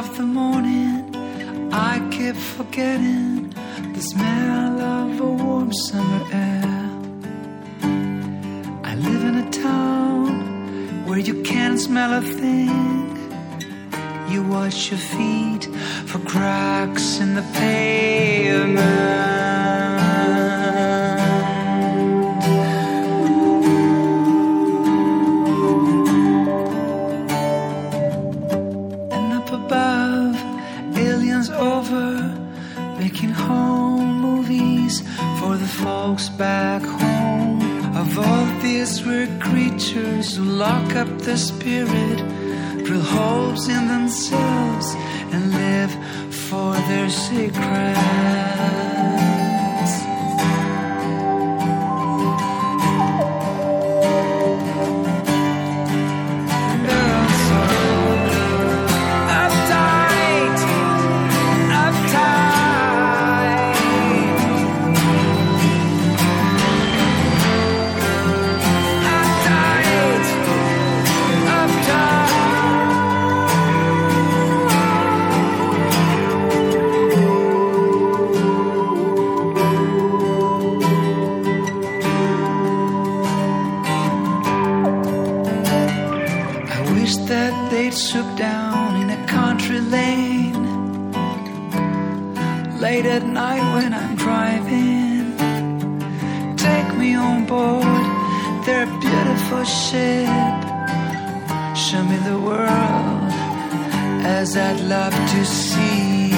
Of the morning, I keep forgetting the smell of a warm summer air. I live in a town where you can't smell a thing. You wash your feet for cracks in the pavement. Making home movies for the folks back home. Of all these weird creatures who lock up the spirit, drill holes in themselves, and live for their secrets. Wish that they'd swoop down in a country lane late at night when I'm driving. Take me on board their beautiful ship. Show me the world as I'd love to see